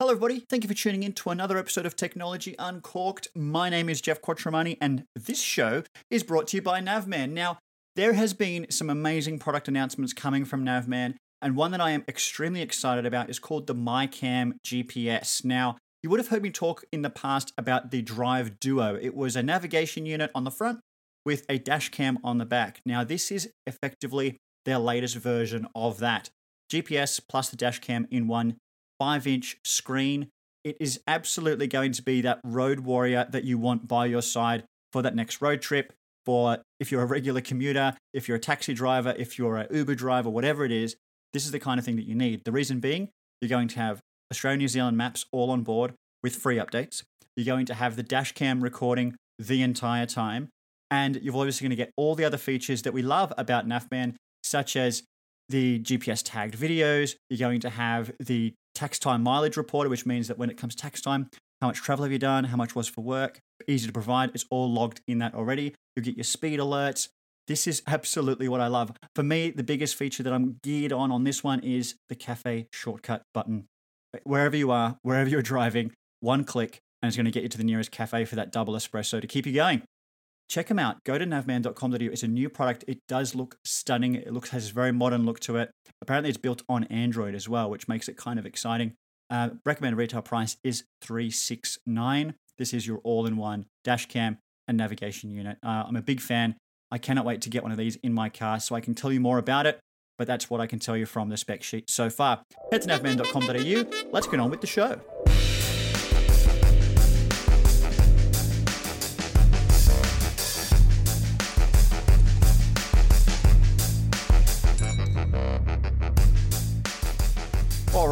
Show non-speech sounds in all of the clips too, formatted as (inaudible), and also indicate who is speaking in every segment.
Speaker 1: Hello, everybody. Thank you for tuning in to another episode of Technology Uncorked. My name is Jeff Quattromani, and this show is brought to you by Navman. Now, there has been some amazing product announcements coming from Navman, and one that I am extremely excited about is called the MyCam GPS. Now, you would have heard me talk in the past about the Drive Duo. It was a navigation unit on the front with a dash cam on the back. Now, this is effectively their latest version of that. GPS plus the dash cam in one five inch screen. It is absolutely going to be that road warrior that you want by your side for that next road trip. For if you're a regular commuter, if you're a taxi driver, if you're an Uber driver, whatever it is, this is the kind of thing that you need. The reason being, you're going to have Australia New Zealand maps all on board with free updates. You're going to have the dash cam recording the entire time. And you're obviously going to get all the other features that we love about Navman, such as the GPS tagged videos. You're going to have the tax time mileage reporter, which means that when it comes tax time, how much travel have you done, how much was for work, easy to provide. It's all logged in that already. You get your speed alerts. This is absolutely what I love. For me, the biggest feature that I'm geared on on this one is the cafe shortcut button. Wherever you are, wherever you're (laughs) driving, one click and it's going to get you to the nearest cafe for that double espresso to keep you going. Check them out. Go to navman.com.au. It's a new product. It does look stunning. It looks has a very modern look to it. Apparently, it's built on Android as well, which makes it kind of exciting. Uh, recommended retail price is three six nine. This is your all-in-one dash cam and navigation unit. Uh, I'm a big fan. I cannot wait to get one of these in my car so I can tell you more about it. But that's what I can tell you from the spec sheet so far. Head to navman.com.au. Let's get on with the show.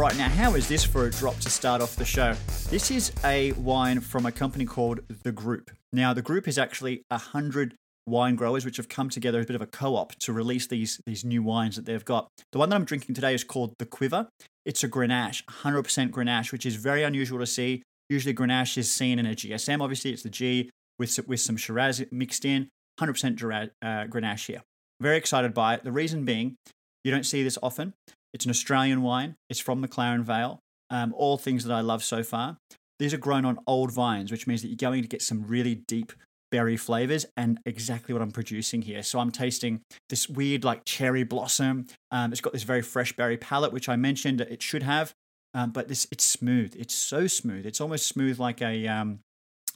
Speaker 1: Right, now how is this for a drop to start off the show? This is a wine from a company called The Group. Now, The Group is actually a hundred wine growers which have come together as a bit of a co-op to release these these new wines that they've got. The one that I'm drinking today is called The Quiver. It's a Grenache, 100% Grenache, which is very unusual to see. Usually, Grenache is seen in a GSM. Obviously, it's the G with with some Shiraz mixed in. 100% uh, Grenache here. Very excited by it. The reason being, you don't see this often. It's an Australian wine. It's from McLaren Vale. Um, all things that I love so far. These are grown on old vines, which means that you're going to get some really deep berry flavors and exactly what I'm producing here. So I'm tasting this weird like cherry blossom. Um, it's got this very fresh berry palate, which I mentioned it should have, um, but this it's smooth. It's so smooth. It's almost smooth like a um,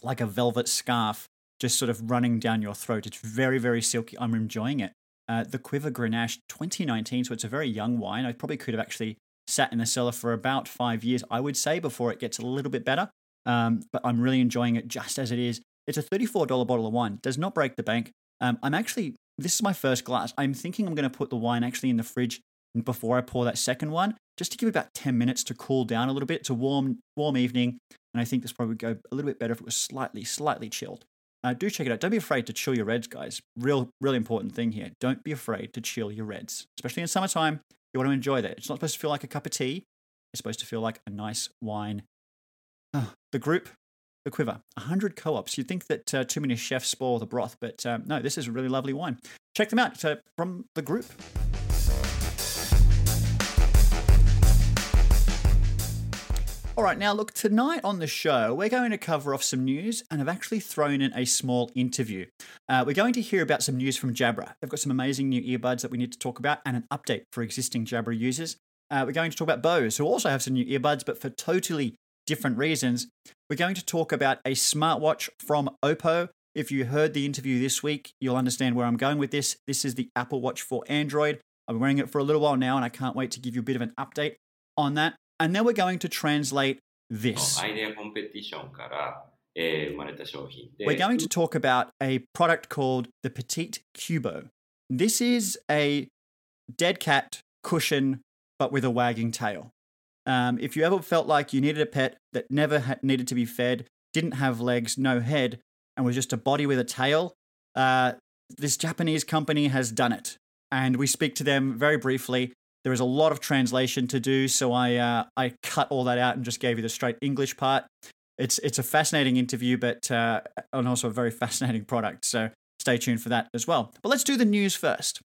Speaker 1: like a velvet scarf, just sort of running down your throat. It's very very silky. I'm enjoying it. Uh, the Quiver Grenache 2019, so it's a very young wine. I probably could have actually sat in the cellar for about five years, I would say, before it gets a little bit better. Um, but I'm really enjoying it just as it is. It's a $34 bottle of wine, does not break the bank. Um, I'm actually, this is my first glass. I'm thinking I'm going to put the wine actually in the fridge before I pour that second one, just to give it about 10 minutes to cool down a little bit. It's a warm, warm evening, and I think this probably would go a little bit better if it was slightly, slightly chilled. Uh, do check it out. Don't be afraid to chill your reds, guys. Real, really important thing here. Don't be afraid to chill your reds, especially in summertime. You want to enjoy that. It's not supposed to feel like a cup of tea. It's supposed to feel like a nice wine. (sighs) The group, the quiver, 100 co-ops. You'd think that uh, too many chefs spoil the broth, but um, no, this is a really lovely wine. Check them out uh, from the group. All right, now look, tonight on the show, we're going to cover off some news and have actually thrown in a small interview. Uh, we're going to hear about some news from Jabra. They've got some amazing new earbuds that we need to talk about and an update for existing Jabra users. Uh, we're going to talk about Bose, who also have some new earbuds, but for totally different reasons. We're going to talk about a smartwatch from Oppo. If you heard the interview this week, you'll understand where I'm going with this. This is the Apple Watch for Android. I've been wearing it for a little while now, and I can't wait to give you a bit of an update on that. And now we're going to translate this. We're going to talk about a product called the Petite Qoobo. This is a dead cat cushion, but with a wagging tail. Um, if you ever felt like you needed a pet that never needed to be fed, didn't have legs, no head, and was just a body with a tail, uh, this Japanese company has done it. And we speak to them very briefly there is a lot of translation to do, so I uh, I cut all that out and just gave you the straight English part. It's it's a fascinating interview, but uh, and also a very (laughs) fascinating product. So stay tuned for that as well. But let's do the news first.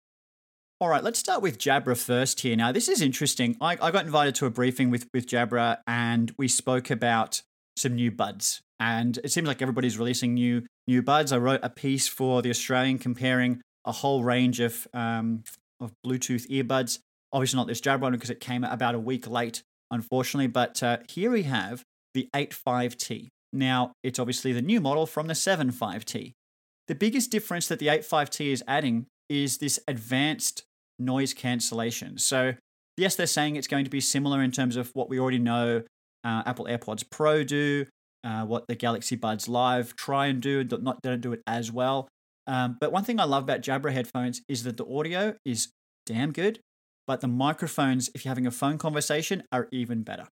Speaker 1: All right, let's start with Jabra first here. Now, this is interesting. I, I got invited to a briefing with, with Jabra and we spoke about some new buds. And it seems like everybody's releasing new new buds. I wrote a piece for the Australian comparing a whole range of um, of Bluetooth earbuds. Obviously, not this Jabra one because it came about a week late, unfortunately. But uh, here we have the 85T. Now, it's obviously the new model from the 75T. The biggest difference that the 85T is adding is this advanced noise cancellation. So, yes, they're saying it's going to be similar in terms of what we already know uh, Apple AirPods Pro do, uh, what the Galaxy Buds Live try and do, not don't do it as well. Um, but one thing I love about Jabra headphones is that the audio is damn good, but the microphones, if you're having a phone conversation, are even better.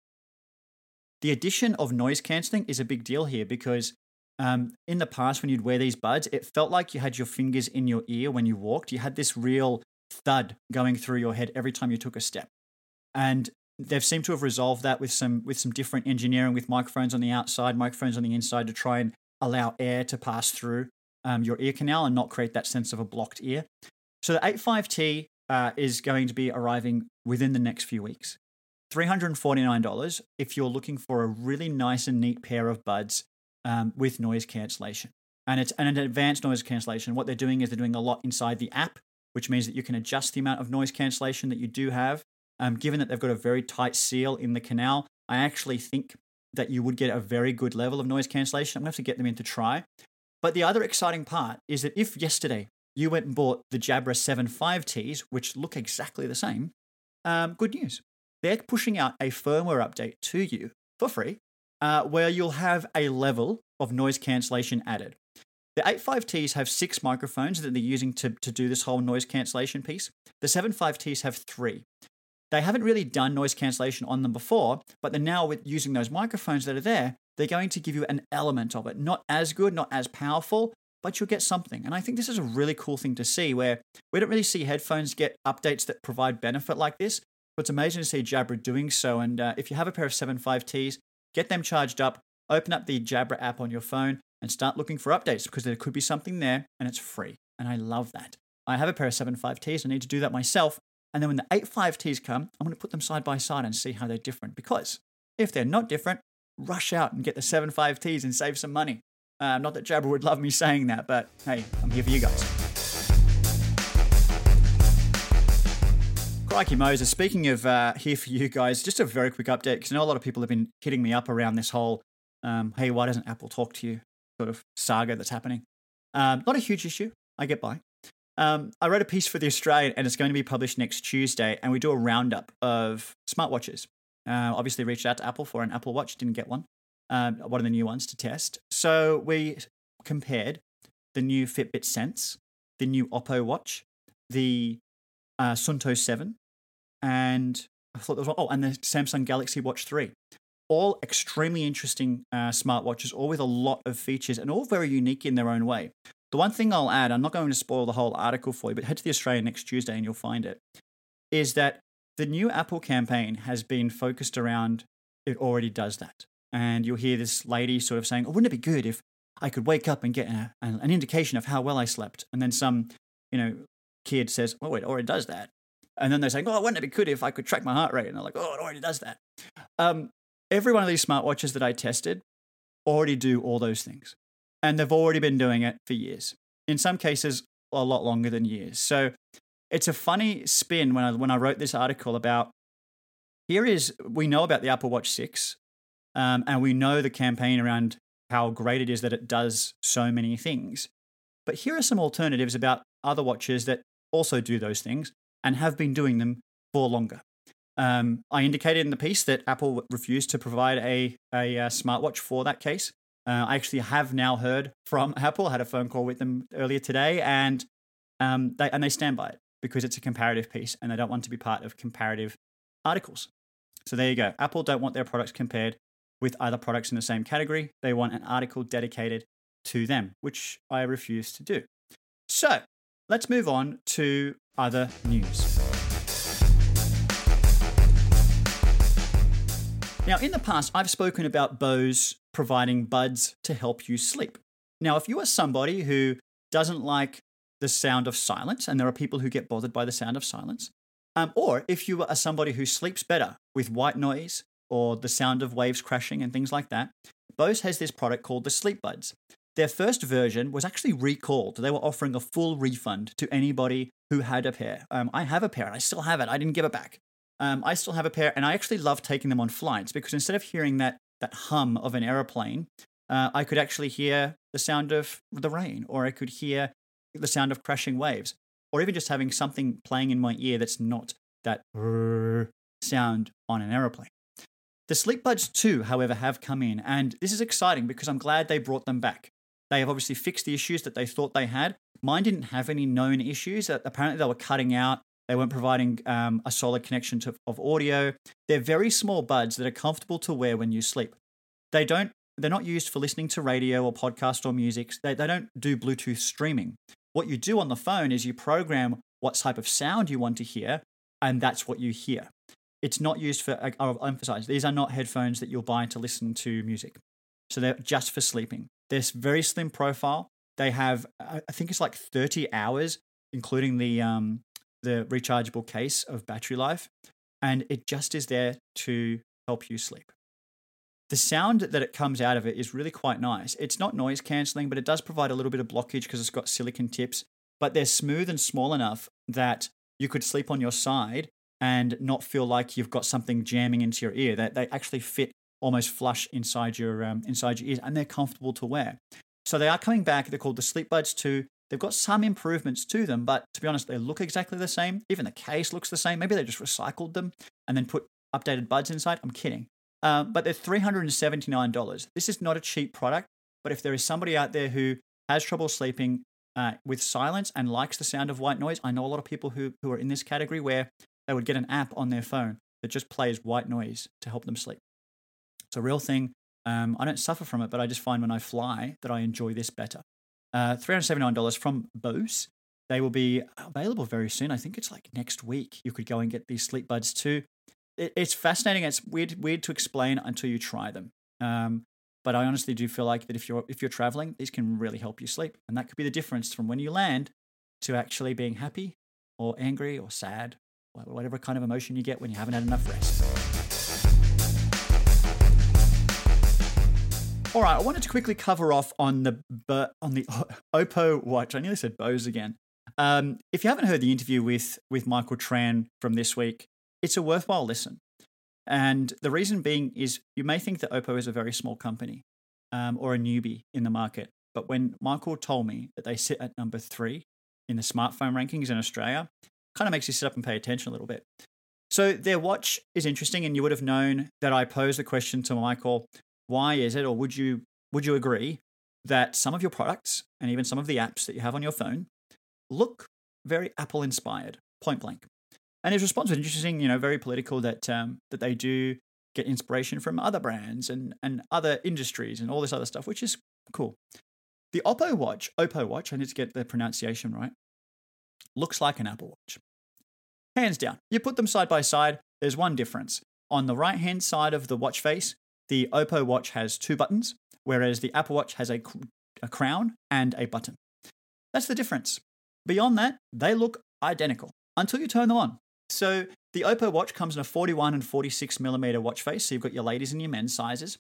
Speaker 1: The addition of noise cancelling is a big deal here because um, in the past, when you'd wear these buds, it felt like you had your fingers in your ear when you walked. You had this real thud going through your head every time you took a step. And they've seemed to have resolved that with some with some different engineering with microphones on the outside, microphones on the inside to try and allow air to pass through um, your ear canal and not create that sense of a blocked ear. So the 85T uh, is going to be arriving within the next few weeks. $349 if you're looking for a really nice and neat pair of buds um, with noise cancellation. And it's an advanced noise cancellation. What they're doing is they're doing a lot inside the app which means that you can adjust the amount of noise cancellation that you do have. Um, given that they've got a very tight seal in the canal, I actually think that you would get a very good level of noise cancellation. I'm going to have to get them in to try. But the other exciting part is that if yesterday you went and bought the Jabra 7.5Ts, which look exactly the same, um, good news. They're pushing out a firmware update to you for free uh, where you'll have a level of noise cancellation added. The 85Ts have six microphones that they're using to, to do this whole noise cancellation piece. The 75Ts have three. They haven't really done noise cancellation on them before, but they're now with using those microphones that are there, they're going to give you an element of it. Not as good, not as powerful, but you'll get something. And I think this is a really cool thing to see where we don't really see headphones get updates that provide benefit like this. But it's amazing to see Jabra doing so. And uh, if you have a pair of 75Ts, get them charged up, open up the Jabra app on your phone, and start looking for updates because there could be something there and it's free. And I love that. I have a pair of 7.5Ts. I need to do that myself. And then when the 8.5Ts come, I'm going to put them side by side and see how they're different. Because if they're not different, rush out and get the 7.5Ts and save some money. Uh, not that Jabra would love me saying that, but hey, I'm here for you guys. Crikey Moses, speaking of uh, here for you guys, just a very quick update because I know a lot of people have been hitting me up around this whole um, hey, why doesn't Apple talk to you sort of saga that's happening. Um, not a huge issue. I get by. Um, I wrote a piece for the Australian, and it's going to be published next Tuesday. And we do a roundup of smartwatches. Uh, obviously, reached out to Apple for an Apple Watch, didn't get one. Um, one of the new ones to test. So we compared the new Fitbit Sense, the new Oppo Watch, the uh, Suunto 7, and I thought there was one, oh, and the Samsung Galaxy Watch 3 all extremely interesting uh, smartwatches, all with a lot of features and all very unique in their own way. The one thing I'll add, I'm not going to spoil the whole article for you, but head to the Australian next Tuesday and you'll find it, is that the new Apple campaign has been focused around it already does that. And you'll hear this lady sort of saying, oh, wouldn't it be good if I could wake up and get a, an indication of how well I slept? And then some, you know, kid says, oh, it already does that. And then they're saying, oh, wouldn't it be good if I could track my heart rate? And they're like, oh, it already does that. Um, every one of these smartwatches that I tested already do all those things. And they've already been doing it for years. In some cases, a lot longer than years. So it's a funny spin when I when I wrote this article about here is we know about the Apple Watch 6, um, and we know the campaign around how great it is that it does so many things. But here are some alternatives about other watches that also do those things and have been doing them for longer. Um, I indicated in the piece that Apple refused to provide a, a, uh, smartwatch for that case. Uh, I actually have now heard from (laughs) Apple. I had a phone call with them earlier today, and um, they and they stand by it because it's a comparative piece, and they don't want to be part of comparative articles. So there you go. Apple don't want their products compared with other products in the same category. They want an article dedicated to them, which I refuse to do. So let's move on to other news. Now, in the past, I've spoken about Bose providing buds to help you sleep. Now, if you are somebody who doesn't like the sound of silence, and there are people who get bothered by the sound of silence. Um, or if you are somebody who sleeps better with white noise or the sound of waves crashing and things like that, Bose has this product called the Sleep Buds. Their first version was actually recalled. They were offering a full refund to anybody who had a pair. Um, I have a pair and I still have it. I didn't give it back. Um, I still have a pair, and I actually love taking them on flights because instead of hearing that that hum of an aeroplane, uh, I could actually hear the sound of the rain, or I could hear the sound of crashing waves, or even just having something playing in my ear that's not that sound on an aeroplane. The Sleep Buds 2, however, have come in, and this is exciting because I'm glad they brought them back. They have obviously fixed the issues that they thought they had. Mine didn't have any known issues. Apparently, they were cutting out. They weren't providing um, a solid connection to, of audio. They're very small buds that are comfortable to wear when you sleep. They don't. They're not used for listening to radio or podcast or music. They, they don't do Bluetooth streaming. What you do on the phone is you program what type of sound you want to hear, and that's what you hear. It's not used for, I'll emphasize, these are not headphones that you'll buy to listen to music. So they're just for sleeping. They're very slim profile. They have, I think it's like 30 hours, including the um, the rechargeable case of battery life, and it just is there to help you sleep. The sound that it comes out of it is really quite nice. It's not noise cancelling, but it does provide a little bit of blockage because it's got silicon tips. But they're smooth and small enough that you could sleep on your side and not feel like you've got something jamming into your ear. That they, they actually fit almost flush inside your um, inside your ears, and they're comfortable to wear. So they are coming back. They're called the Sleep Buds 2. They've got some improvements to them, but to be honest, they look exactly the same. Even the case looks the same. Maybe they just recycled them and then put updated buds inside. I'm kidding. Uh, but they're $379. This is not a cheap product, but if there is somebody out there who has trouble sleeping uh, with silence and likes the sound of white noise, I know a lot of people who, who are in this category where they would get an app on their phone that just plays white noise to help them sleep. It's a real thing. Um, I don't suffer from it, but I just find when I fly that I enjoy this better. Uh, $379 from Bose. They will be available very soon. I think it's like next week. You could go and get these sleep buds too. It, it's fascinating. It's weird, weird to explain until you try them. Um, but I honestly do feel like that if you're if you're traveling, these can really help you sleep, and that could be the difference from when you land to actually being happy or angry or sad, whatever kind of emotion you get when you haven't had enough rest. All right, I wanted to quickly cover off on the on the Oppo watch. I nearly said Bose again. Um, if you haven't heard the interview with with Michael Tran from this week, it's a worthwhile listen. And the reason being is you may think that Oppo is a very small company um, or a newbie in the market, but when Michael told me that they sit at number three in the smartphone rankings in Australia, kind of makes you sit up and pay attention a little bit. So their watch is interesting, and you would have known that I posed the question to Michael why is it, or would you would you agree that some of your products and even some of the apps that you have on your phone look very Apple inspired, point blank? And his response was interesting, you know, very political that um, that they do get inspiration from other brands and and other industries and all this other stuff, which is cool. The Oppo watch, Oppo watch, I need to get the pronunciation right, looks like an Apple watch. Hands down. You put them side by side, there's one difference. On the right hand side of the watch face, the Oppo watch has two buttons, whereas the Apple Watch has a, a crown and a button. That's the difference. Beyond that, they look identical until you turn them on. So the Oppo watch comes in a 41 and 46 millimeter watch face. So you've got your ladies and your men's sizes.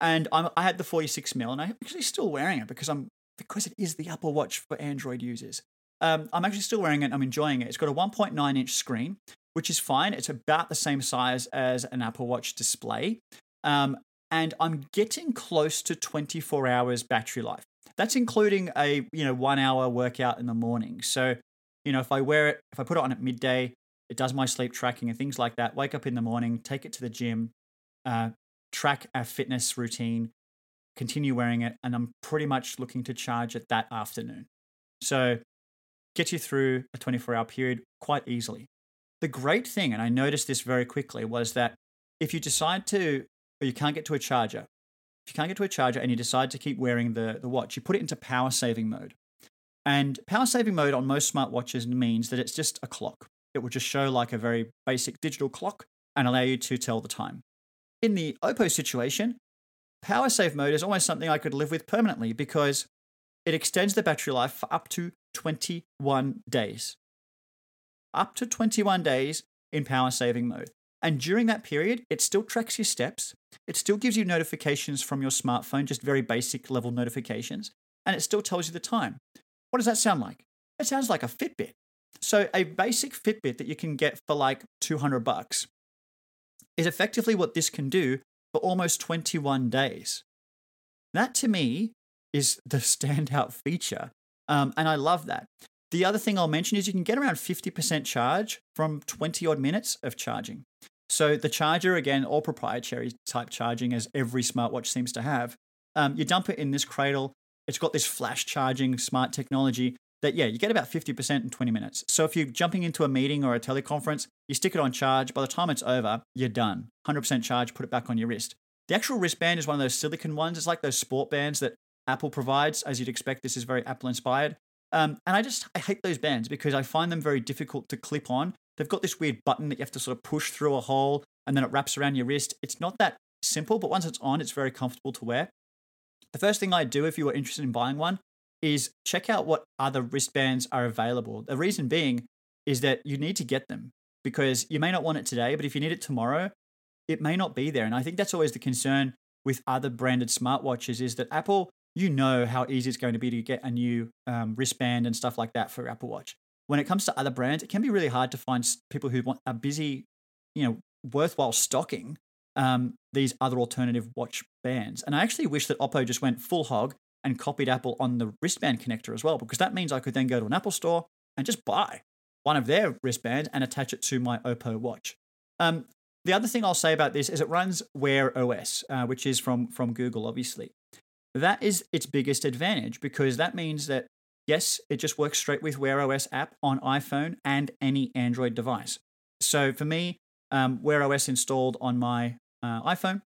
Speaker 1: And I'm, i had the 46 mil, and I'm actually still wearing it because I'm because it is the Apple Watch for Android users. Um, I'm actually still wearing it. I'm enjoying it. It's got a 1.9 inch screen, which is fine. It's about the same size as an Apple Watch display. Um, and I'm getting close to 24 hours battery life. That's including a you know one hour workout in the morning. So you know if I wear it, if I put it on at midday, it does my sleep tracking and things like that. Wake up in the morning, take it to the gym, uh, track a fitness routine, continue wearing it, and I'm pretty much looking to charge it that afternoon. So get you through a 24 hour period quite easily. The great thing, and I noticed this very quickly, was that if you decide to or you can't get to a charger. If you can't get to a charger and you decide to keep wearing the, the watch, you put it into power saving mode. And power saving mode on most smartwatches means that it's just a clock. It will just show like a very basic digital clock and allow you to tell the time. In the Oppo situation, power save mode is almost something I could live with permanently because it extends the battery life for up to 21 days. Up to 21 days in power saving mode. And during that period, it still tracks your steps. It still gives you notifications from your smartphone, just very basic level notifications. And it still tells you the time. What does that sound like? It sounds like a Fitbit. So, a basic Fitbit that you can get for like 200 bucks is effectively what this can do for almost 21 days. That to me is the (laughs) standout feature. Um, and I love that. The other thing I'll mention is you can get around 50% charge from 20 odd minutes of charging. So the charger, again, all proprietary type charging as every smartwatch seems to have. Um, you dump it in this cradle. It's got this flash charging smart technology that, yeah, you get about 50% in 20 minutes. So if you're jumping into a meeting or a teleconference, you stick it on charge. By the time it's over, you're done. 100% charge, put it back on your wrist. The actual wristband is one of those silicon ones. It's like those sport bands that Apple provides. As you'd expect, this is very Apple inspired. Um, and I just I hate those bands because I find them very difficult to clip on. They've got this weird button that you have to sort of push through a hole and then it wraps around your wrist. It's not that simple, but once it's on, it's very comfortable to wear. The first thing I'd do if you are interested in buying one is check out what other wristbands are available. The reason being is that you need to get them because you may not want it today, but if you need it tomorrow, it may not be there. And I think that's always the concern with other branded smartwatches is that Apple you know how easy it's going to be to get a new um, wristband and stuff like that for Apple Watch. When it comes to other brands, it can be really hard to find people who want are busy, you know, worthwhile stocking um, these other alternative watch bands. And I actually wish that Oppo just went full hog and copied Apple on the wristband connector as well, because that means I could then go to an Apple store and just buy one of their wristbands and attach it to my Oppo watch. Um, the other thing I'll say about this is it runs Wear OS, uh, which is from from Google, obviously. That is its biggest advantage because that means that, yes, it just works straight with Wear OS app on iPhone and any Android device. So for me, um, Wear OS installed on my uh, iPhone,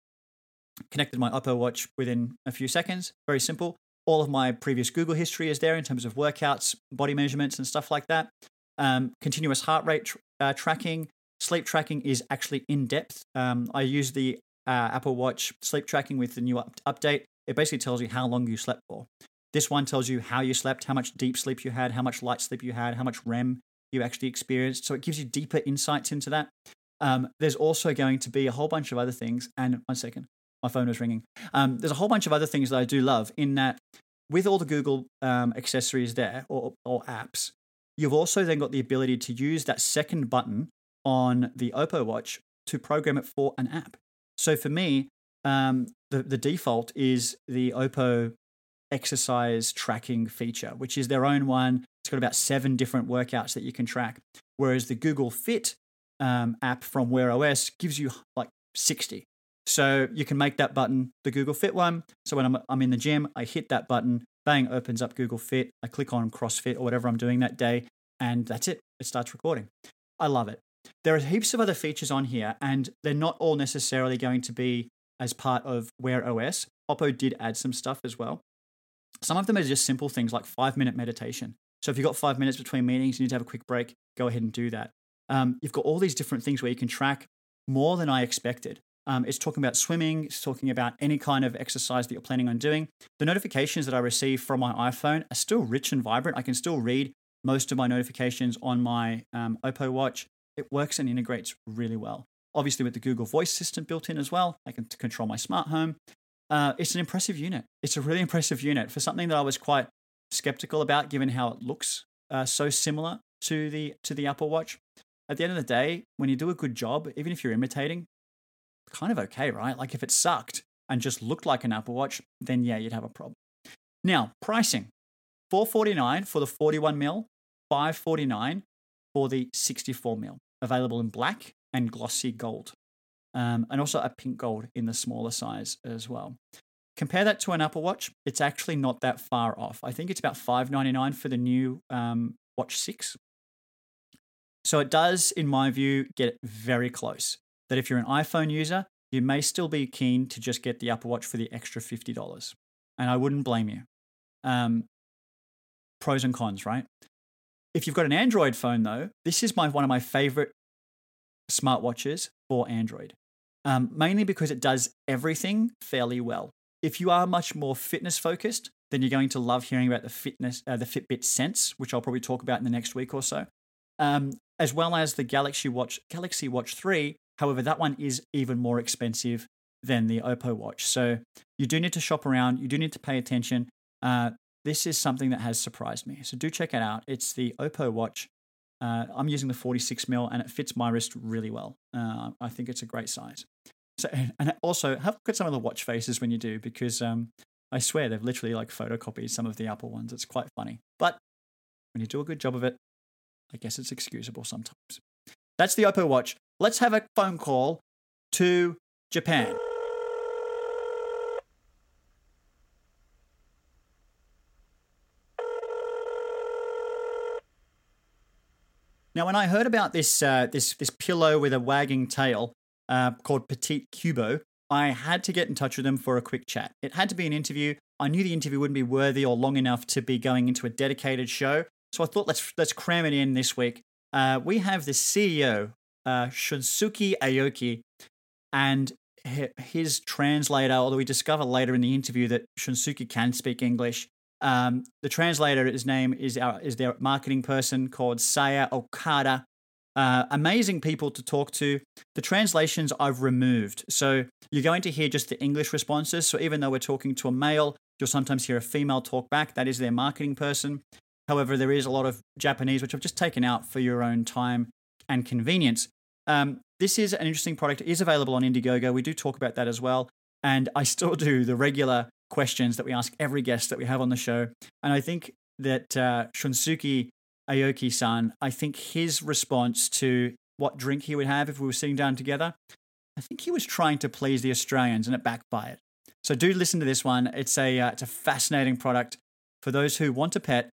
Speaker 1: connected my Oppo Watch within a few seconds. Very simple. All of my previous Google history is there in terms of workouts, body measurements, and stuff like that. Um, continuous heart rate tr- uh, tracking, sleep tracking is actually in depth. Um, I use the uh, Apple Watch sleep tracking with the new up- update it basically tells you how long you slept for. This one tells you how you slept, how much deep sleep you had, how much light sleep you had, how much REM you actually experienced. So it gives you deeper insights into that. Um, there's also going to be a whole bunch of other things. And one second, my phone was ringing. Um, there's a whole bunch of other things that I do love in that with all the Google um, accessories there or, or apps, you've also then got the ability to use that second button on the Oppo Watch to program it for an app. So for me, um, the, the default is the Oppo exercise tracking feature, which is their own one. It's got about seven different workouts that you can track. Whereas the Google Fit um, app from Wear OS gives you like 60. So you can make that button the Google Fit one. So when I'm, I'm in the gym, I hit that button, bang, opens up Google Fit. I click on CrossFit or whatever I'm doing that day, and that's it. It starts recording. I love it. There are heaps of other features on here, and they're not all necessarily going to be as part of Wear OS. Oppo did add some stuff as well. Some of them are just simple things like five minute meditation. So if you've got five minutes between meetings, you need to have a quick break, go ahead and do that. Um, you've got all these different things where you can track more than I expected. Um, it's talking about swimming, it's talking about any kind of exercise that you're planning on doing. The notifications that I receive from my iPhone are still rich and vibrant. I can still read most of my notifications on my um, Oppo Watch. It works and integrates really well obviously with the Google Voice system built in as well. I can control my smart home. Uh, it's an impressive unit. It's a really (laughs) impressive unit for something that I was quite skeptical about, given how it looks uh, so similar to the to the Apple Watch. At the end of the day, when you do a good job, even if you're imitating, kind of okay, right? Like if it sucked and just looked like an Apple Watch, then yeah, you'd have a problem. Now, pricing. 449 for the 41 mil, 549 for the 64 mil. Available in black and glossy gold, um, and also a pink gold in the smaller size as well. Compare that to an Apple Watch, it's actually not that far off. I think it's about $5.99 for the new um, Watch 6. So it does, in my view, get very close. That if you're an iPhone user, you may still be keen to just get the Apple Watch for the extra $50. And I wouldn't blame you. Um, pros and cons, right? If you've got an Android phone, though, this is my one of my favorite smartwatches for Android, um, mainly because it does everything fairly well. if you are much more fitness focused, then you're going to love hearing about the fitness, uh, the Fitbit Sense, which I'll probably talk about in the next week or so, um, as well as the Galaxy Watch, Galaxy Watch Three. However, that one is even more expensive than the Oppo Watch, so you do need to shop around. You do need to pay attention. Uh, this is something that has surprised me, so do check it out. It's the Oppo Watch. Uh, I'm using the 46 mil, and it fits my wrist really well. Uh, I think it's a great size. So, (laughs) and also have a look at some of the watch faces when you do, because um, I swear they've literally like photocopied some of the Apple ones. It's quite funny. But when you do a good job of it, I guess it's excusable sometimes. That's the Oppo Watch. Let's have a phone call to Japan. Now, when I heard about this uh, this this pillow with a wagging tail uh, called Petite Qoobo, I had to get in touch with them for a quick chat. It had to be an interview. I knew the interview wouldn't be worthy or long enough to be going into a dedicated show, so I thought let's let's cram it in this week. Uh, we have the CEO, uh, Shunsuke Aoki, and his translator. Although we discover later in the interview that Shunsuke can speak English, um, the translator, his name is our is their marketing person called Saya Okada. Uh, amazing people to talk to. The translations I've removed. So you're going to hear just the English responses. So even though we're talking to a male, you'll sometimes hear a female talk back. That is their marketing person. However, there is a lot of Japanese, which I've just taken out for your own time and convenience. Um, this is an interesting product. It is available on Indiegogo. We do talk about that as well. And I still (laughs) do the regular questions that we ask every guest that we have on the show. And I think that uh, Shunsuke Aoki san, I think his response to what drink he would have if we were sitting down together, I think he was trying to please the Australians and it backfired. So do listen to this one. It's a, uh, it's a fascinating product for those who want a pet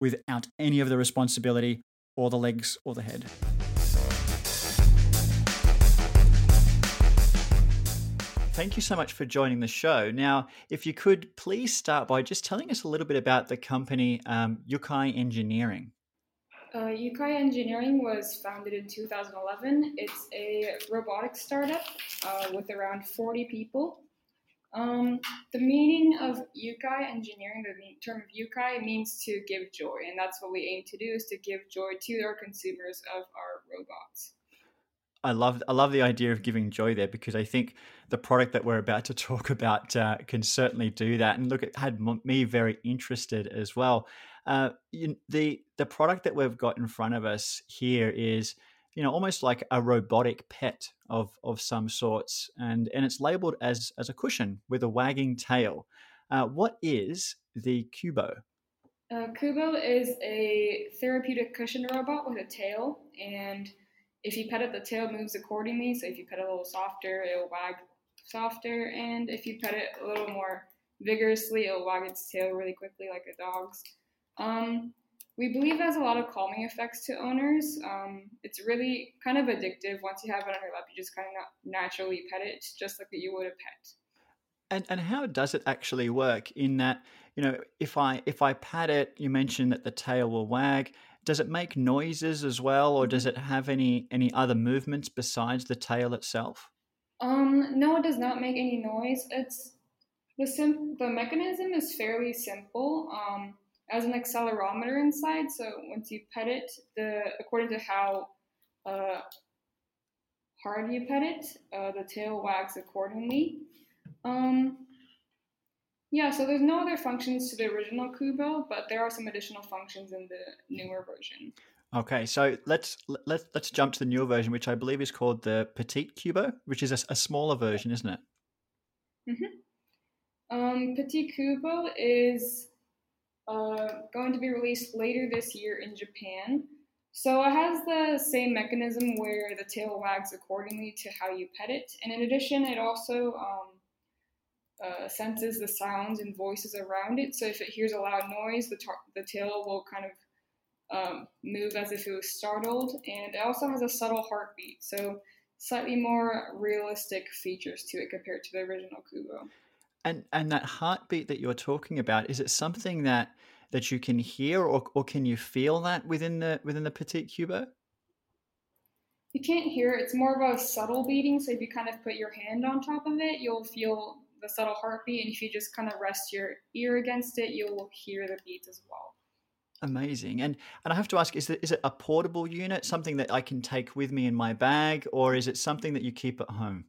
Speaker 1: without any of the responsibility or the legs or the head. Thank you so much for joining the show. Now, if you could please start by just telling us a little bit about the company um, Yukai Engineering.
Speaker 2: Uh, Yukai Engineering was founded in 2011. It's a robotics startup uh, with around 40 people. Um, the meaning of Yukai Engineering, the term Yukai means to give joy, and that's what we aim to do: is to give joy to our consumers of our robots.
Speaker 1: I love I love the idea of giving joy there because I think the product that we're about to talk (laughs) about uh, can certainly do that. And look, it had me very interested as well. Uh, you, the the product that we've got in front of us here is you know almost like a robotic pet of of some sorts, and and it's labeled as as a cushion with a wagging tail. Uh, what is the Qoobo?
Speaker 2: Uh, Qoobo is a therapeutic cushion robot with a tail, and if you pet it, the tail moves accordingly. So if you pet it a little softer, it'll wag softer, and if you pet it a little more vigorously, it'll wag its tail really quickly like a dog's. Um, we believe it has a lot of calming effects to owners. Um, it's really kind of addictive. Once you have it on your lap, you just kind of naturally pet it, just like you would a pet.
Speaker 1: And and how does it actually work? In that, you know, if I if I pat it, you mentioned that the tail will wag. Does it make noises as well, or does it have any any other movements besides the tail itself?
Speaker 2: Um, no, it does not make any noise. It's the sim- the mechanism is fairly simple. Um, as an accelerometer inside. So once you pet it, the according to how uh, hard you pet it, uh, the tail wags accordingly. Um, yeah, so there's no other functions to the original Qoobo, but there are some additional functions in the newer version.
Speaker 1: Okay, so let's let's let's jump to the newer version, which I believe is called the Petite Qoobo, which is a, a smaller version, isn't it?
Speaker 2: Mm-hmm. Um, Petit Qoobo is uh, going to be released later this year in Japan. So it has the same mechanism where the tail wags accordingly to how you pet it, and in addition, it also um, uh, senses the sounds and voices around it. So if it hears a loud noise, the, tar- the tail will kind of um, move as if it was startled, and it also has a subtle heartbeat. So slightly more realistic features to it compared to the original Qoobo.
Speaker 1: And and that heartbeat that you're talking about, is it something that that you can hear or, or can you feel that within the within the petite Qoobo?
Speaker 2: You can't hear it. It's more of a subtle beating. So if you kind of put your hand on top of it, you'll feel the subtle heartbeat, and if you just kind of rest your ear against it, you'll hear the beats as well.
Speaker 1: Amazing. And and I have to ask, is it is it a portable unit, something that I can take with me in my bag, or is it something that you keep at home?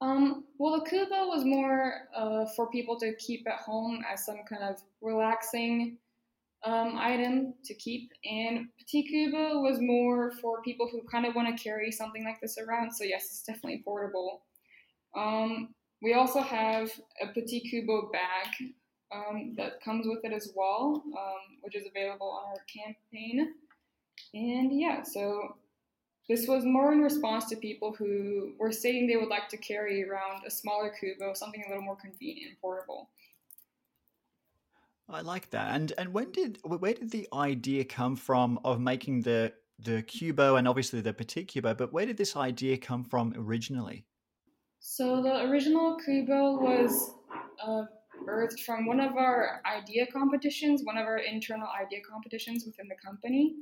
Speaker 2: Um, well, the Qoobo was more uh, for people to keep at home as some kind of relaxing um, item to keep, and Petit Qoobo was more for people who kind of want to carry something like this around. So yes, it's definitely portable. Um, we also have a Petit Qoobo bag um, that comes with it as well, um, which is available on our campaign. And yeah, so this was more in response to people who were stating they would like to carry around a smaller Qoobo, something a little more convenient and portable.
Speaker 1: I like that. And and when did where did the idea come from of making the the Qoobo and obviously the Petit Qoobo, but where did this idea come from originally?
Speaker 2: So the original Qoobo was uh, birthed from one of our idea competitions, one of our internal idea competitions within the company.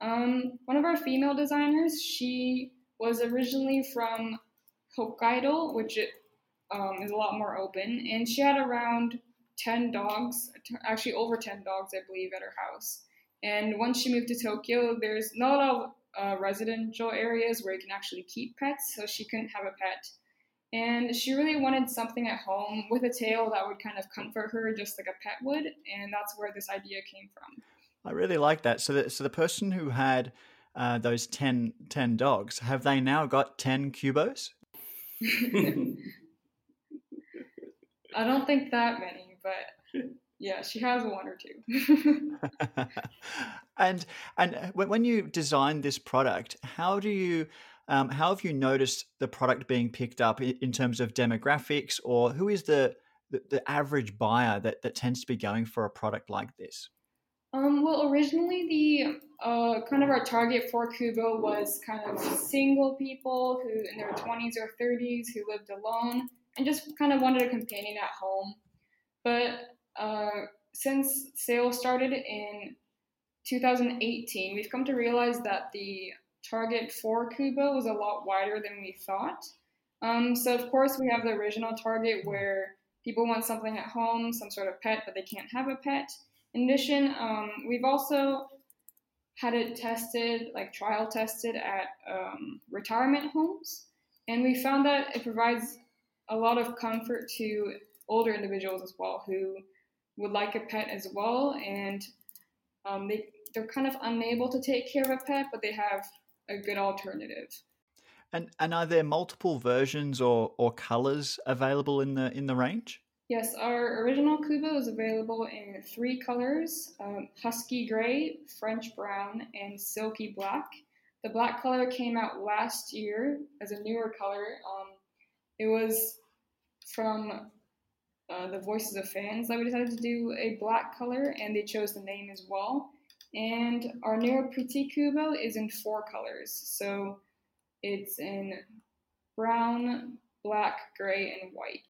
Speaker 2: Um, one of our female designers, she was originally from Hokkaido, which um, is a lot more open, and she had around 10 dogs, actually over 10 dogs, I believe, at her house. And once she moved to Tokyo, there's not a lot of uh, residential areas where you can actually keep pets, so she couldn't have a pet. And she really wanted something at home with a tail that would kind of comfort her just like a pet would, and that's where this idea came from.
Speaker 1: I really like that. So, the, so the person who had uh, those 10, 10 dogs, have they now got 10 Qoobos? (laughs)
Speaker 2: I don't think that many, but yeah, she has one or two. (laughs) (laughs)
Speaker 1: and and when you designed this product, how do you um, how have you noticed the product being picked up in terms of demographics, or who is the the, the average buyer that, that tends to be going for a product like this?
Speaker 2: Um, well, originally the uh, kind of our target for Qoobo was kind of single people who in their 20s or 30s who lived alone and just kind of wanted a companion at home. But uh, since sales started in 2018, we've come to realize that the target for Qoobo was a lot wider than we thought. Um, so, of course, we have the original target where people want something at home, some sort of pet, but they can't have a pet. In addition, um, we've also had it tested, like trial tested at um, retirement homes, and we found that it provides a lot of comfort to older individuals as well who would like a pet as well, and um, they they're kind of unable to take care of a pet, but they have a good alternative.
Speaker 1: And and are there multiple versions or or colors available in the in the range?
Speaker 2: Yes, our original Qoobo is available in three colors um, husky gray, French brown, and silky black. The black color came out last year as a newer color. Um, it was from uh, the voices of fans that we decided to do a black color, and they chose the name as well. And our newer Petit Qoobo is in four colors. So it's in brown, black, gray, and white.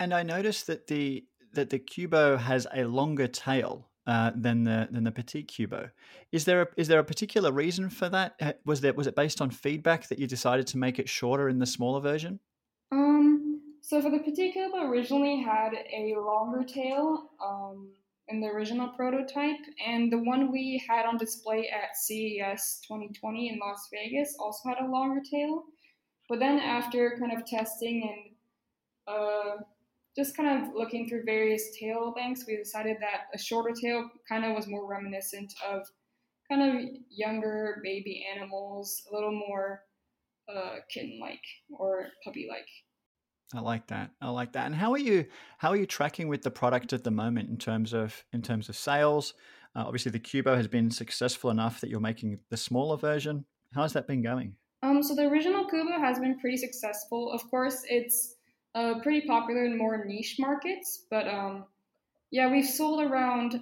Speaker 1: And I noticed that the that the Qoobo has a longer tail uh, than the than the Petit Qoobo. Is there a, is there a particular reason for that? Was that was it based on feedback that you decided to make it shorter in the smaller version?
Speaker 2: Um. So for the Petit Qoobo, originally had a longer tail um, in the original prototype, and the one we had on display at CES 2020 in Las Vegas also had a longer tail. But then after kind of testing and uh, just kind of looking through various tail lengths, we decided that a shorter tail kind of was more reminiscent of kind of younger baby animals, a little more uh, kitten-like or puppy-like.
Speaker 1: I like that. I like that. And how are you? How are you tracking with the product at the moment in terms of in terms of sales? Uh, obviously, the Qoobo has been successful enough that you're making the smaller version. How has that been going?
Speaker 2: Um, so the original Qoobo has been pretty successful. Of course, it's uh, pretty popular in more niche markets. But um, yeah, we've sold around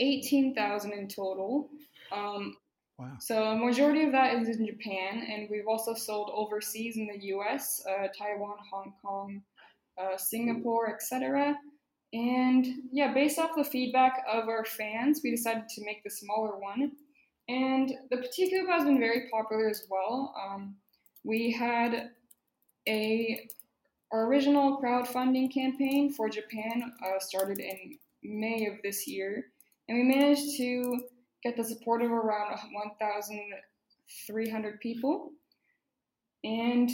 Speaker 2: 18,000 in total. Um,
Speaker 1: wow.
Speaker 2: So a majority of that is in Japan, and we've also sold overseas in the U.S., uh, Taiwan, Hong Kong, uh, Singapore, etc. And yeah, based off the feedback of our fans, we decided to make the smaller one. And the Petit Qoobo has been very popular as well. Um, we had a our original crowdfunding campaign for Japan uh, started in May of this year, and we managed to get the support of around 1,300 people. And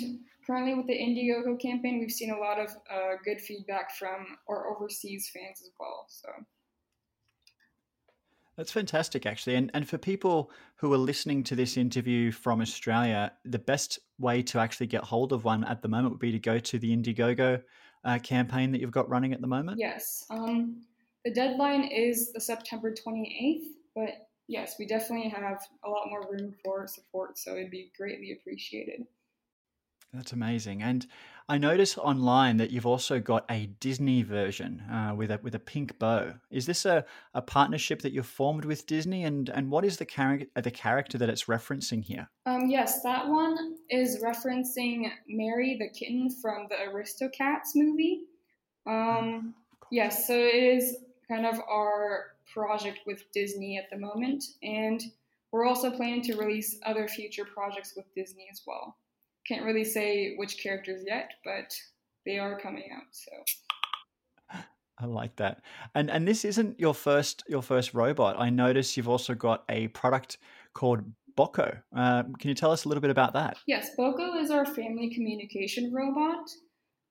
Speaker 2: currently, with the Indiegogo campaign, we've seen a lot of uh, good feedback from our overseas fans as well. So.
Speaker 1: That's fantastic, actually. And and for people who are listening to this interview from Australia, the best way to actually get hold of one at the moment would be to go to the Indiegogo uh, campaign that you've got running at the moment.
Speaker 2: Yes. Um, the deadline is the September 28th, but yes, we definitely have a lot more room for support, so it'd be greatly appreciated.
Speaker 1: That's amazing. And I notice online that you've also got a Disney version uh, with a with a pink bow. Is this a, a partnership that you've formed with Disney, and and what is the character the character that it's referencing here?
Speaker 2: Um, yes, that one is referencing Marie the kitten from the Aristocats movie. Um, yes, so it is kind of our project with Disney at the moment, and we're also planning to release other future projects with Disney as well. Can't really say which characters yet, but they are coming out. So
Speaker 1: I like that. And and this isn't your first your first robot. I notice you've also got a product called BOCCO. Uh, can you tell us a little bit about that?
Speaker 2: Yes, BOCCO is our family communication robot.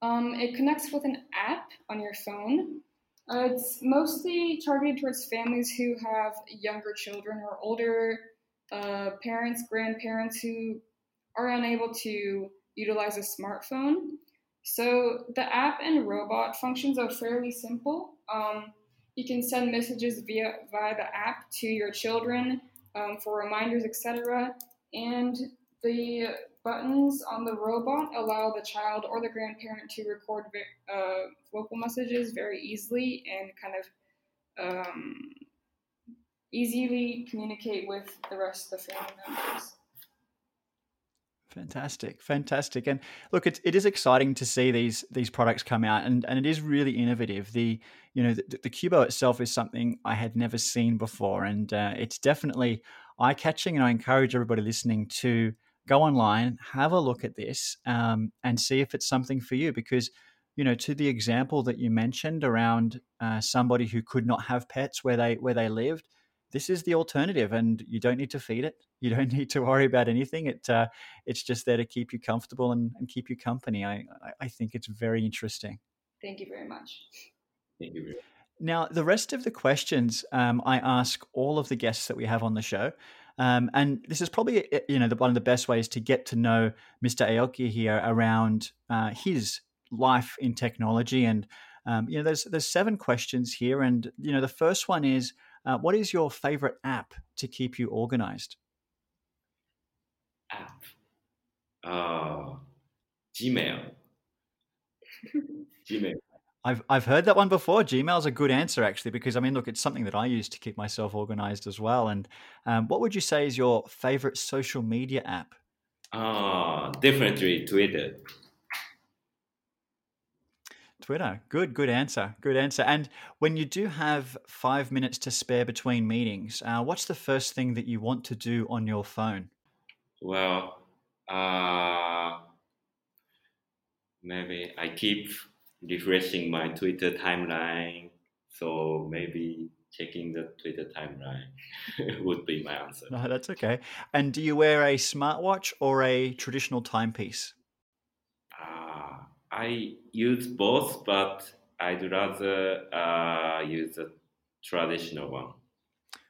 Speaker 2: Um, it connects with an app on your phone. Uh, it's mostly targeted towards families who have younger children or older uh, parents, grandparents who are unable to utilize a smartphone. So the app and robot functions are fairly simple. Um, you can send messages via via the app to your children um, for reminders, etc. And the buttons on the robot allow the child or the grandparent to record uh, vocal messages very easily and kind of um, easily communicate with the rest of the family members.
Speaker 1: Fantastic, fantastic, and look, it's it is exciting to see these these products come out, and and it is really innovative. The you know the, the Qoobo itself is something I had never seen before, and uh, it's definitely eye catching. And I encourage everybody listening to go online, have a look at this, um, and see if it's something for you. Because you know, to the example that you mentioned around uh, somebody who could not have pets where they where they lived, this is the alternative, and you don't need to feed it. (laughs) You don't need to worry about anything. It uh, it's just there to keep you comfortable and, and keep you company. I I think it's very interesting.
Speaker 2: Thank you very much.
Speaker 3: Thank you.
Speaker 1: Now, the rest of the questions um, I ask all of the guests that we have on the show. Um, and this is probably you know the, one of the best ways to get to know Mr. Aoki here around uh, his life in technology. And um, you know, there's there's seven questions here, and you know the first one is, uh, what is your favorite app to keep you organized?
Speaker 3: app. Uh, Gmail. (laughs) Gmail.
Speaker 1: I've I've heard that one before. Gmail's a good answer actually, because I mean, look, it's something that I use to keep myself organized as well. And um, what would you say is your favorite social media app?
Speaker 3: Uh, definitely Twitter.
Speaker 1: Twitter. Good, good answer. Good answer. And when you do have five minutes to spare between meetings, uh, what's the first thing that you want to do on your phone?
Speaker 3: Well, uh, maybe I keep refreshing my Twitter timeline. So maybe checking the Twitter timeline (laughs) would be my answer.
Speaker 1: No, that's okay. And do you wear a smartwatch or a traditional timepiece?
Speaker 3: Uh, I use both, but I'd rather uh, use a traditional one.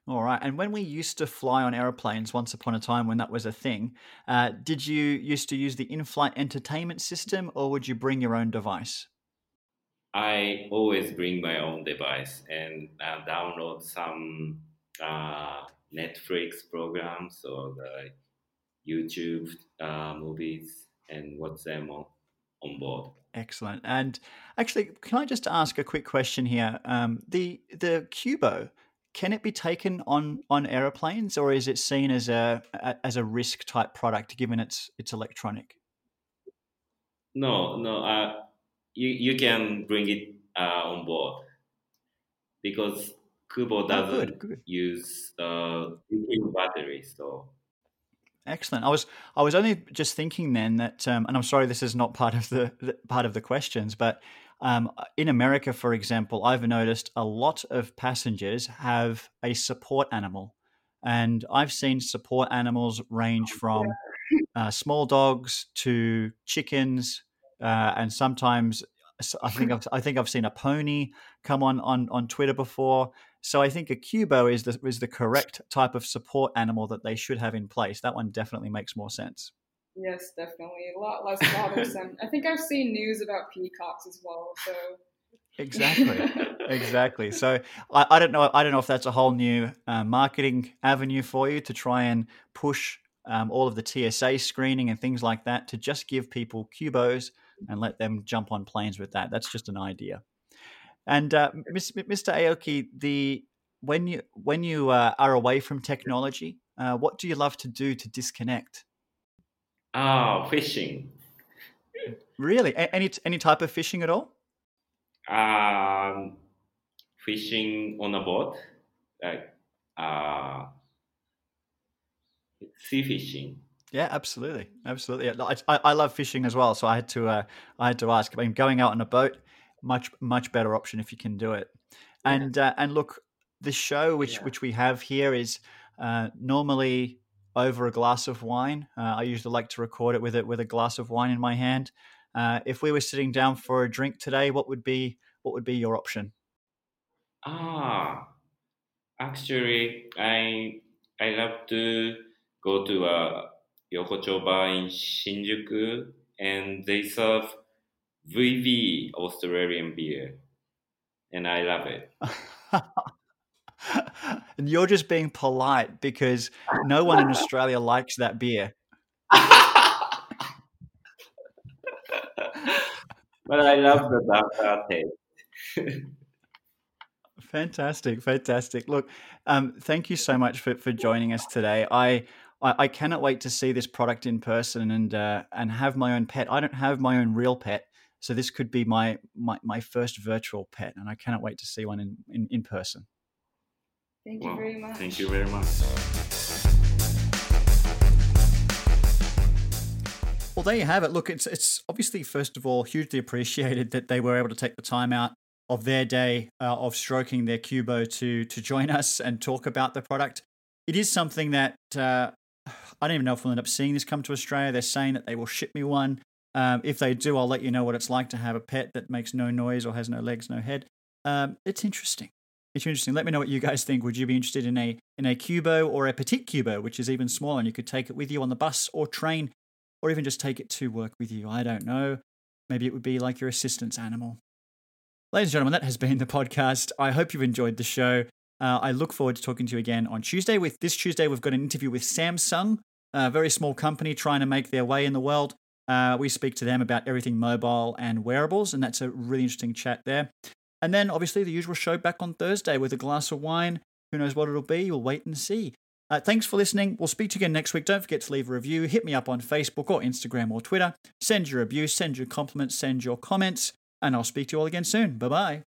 Speaker 1: All right. And when we used to fly on aeroplanes once upon a time when that was a thing, uh, did you used to use the in flight entertainment system or would you bring your own device?
Speaker 3: I always bring my own device and uh, download some uh, Netflix programs or the YouTube uh, movies and watch them on, on board.
Speaker 1: Excellent. And actually, can I just ask a quick question here? Um, the the Qoobo can it be taken on on aeroplanes, or is it seen as a, a as a risk type product given it's it's electronic?
Speaker 3: No, no. You you can bring it uh, on board because Qoobo doesn't oh, good, good. use uh, battery, so
Speaker 1: Excellent. I was I was only just thinking then that, um, and I'm sorry this is not part of the, the part of the questions, but um, in America, for example, I've noticed a lot of passengers have a support animal, and I've seen support animals range from uh, small dogs to chickens, uh, and sometimes I think I've, I think I've seen a pony come on on on Twitter before. So I think a Qoobo is the is the correct type of support animal that they should have in place. That one definitely makes more sense.
Speaker 2: Yes, definitely a lot less bothersome. (laughs) I think I've seen news about peacocks as well. So
Speaker 1: exactly, exactly. So I, I don't know. I don't know if that's a whole new uh, marketing avenue for you to try and push um, all of the TSA screening and things like that to just give people Qoobos and let them jump on planes with that. That's just an idea. And uh, Mr. Aoki, the when you when you uh, are away from technology, uh, what do you love to do to disconnect?
Speaker 3: Ah, fishing.
Speaker 1: Really, any any type of fishing at all?
Speaker 3: Um, fishing on a boat, like uh, sea fishing.
Speaker 1: Yeah, absolutely, absolutely. I, I, love fishing as well, so I had to uh, I had to ask. I mean, going out on a boat, much much better option if you can do it. And yeah. uh, and look, the show which yeah. which we have here is uh, normally over a glass of wine. Uh, I usually like to record it with it with a glass of wine in my hand. Uh, if we were sitting down for a drink today, what would be what would be your option?
Speaker 3: Ah, actually, I I love to go to a Yokocho bar in Shinjuku, and they serve VB Australian beer, and I love it. (laughs)
Speaker 1: and you're just being polite because no one in Australia likes that beer. (laughs)
Speaker 3: but I love the dark taste.
Speaker 1: fantastic, fantastic. Look, um, thank you so much for, for joining us today. I I, I cannot wait to see this product in person and uh, and have my own pet. I don't have my own real pet, so this could be my my, my first virtual pet, and I cannot wait to see one in, in, in person.
Speaker 2: Thank you very much.
Speaker 3: Thank you very much.
Speaker 1: Well, there you have it. Look, it's it's obviously first of all hugely appreciated that they were able to take the time out of their day uh, of stroking their Qoobo to to join us and talk about the product. It is something that uh, I don't even know if we'll end up seeing this come to Australia. They're saying that they will ship me one. Um, if they do, I'll let you know what it's like to have a pet that makes no noise or has no legs, no head. Um, it's interesting. It's interesting. Let me know what you guys think. Would you be interested in a in a Qoobo or a Petit Qoobo, which is even smaller, and you could take it with you on the bus or train, or even just take it to work with you? I don't know. Maybe it would be like your assistant's animal. Ladies and gentlemen, that has been the podcast. I hope you've enjoyed the show. Uh, I look forward to talking to you again on Tuesday. With this Tuesday, we've got an interview with Samsung, a very small company trying to make their way in the world. Uh, we speak to them about everything mobile and wearables, and that's a really interesting chat there. And then, obviously, the usual show back on Thursday with a glass of wine. Who knows what it'll be? We'll wait and see. Uh, thanks for listening. We'll speak to you again next week. Don't forget to leave a review. Hit me up on Facebook or Instagram or Twitter. Send your abuse, send your compliments, send your comments, and I'll speak to you all again soon. Bye bye.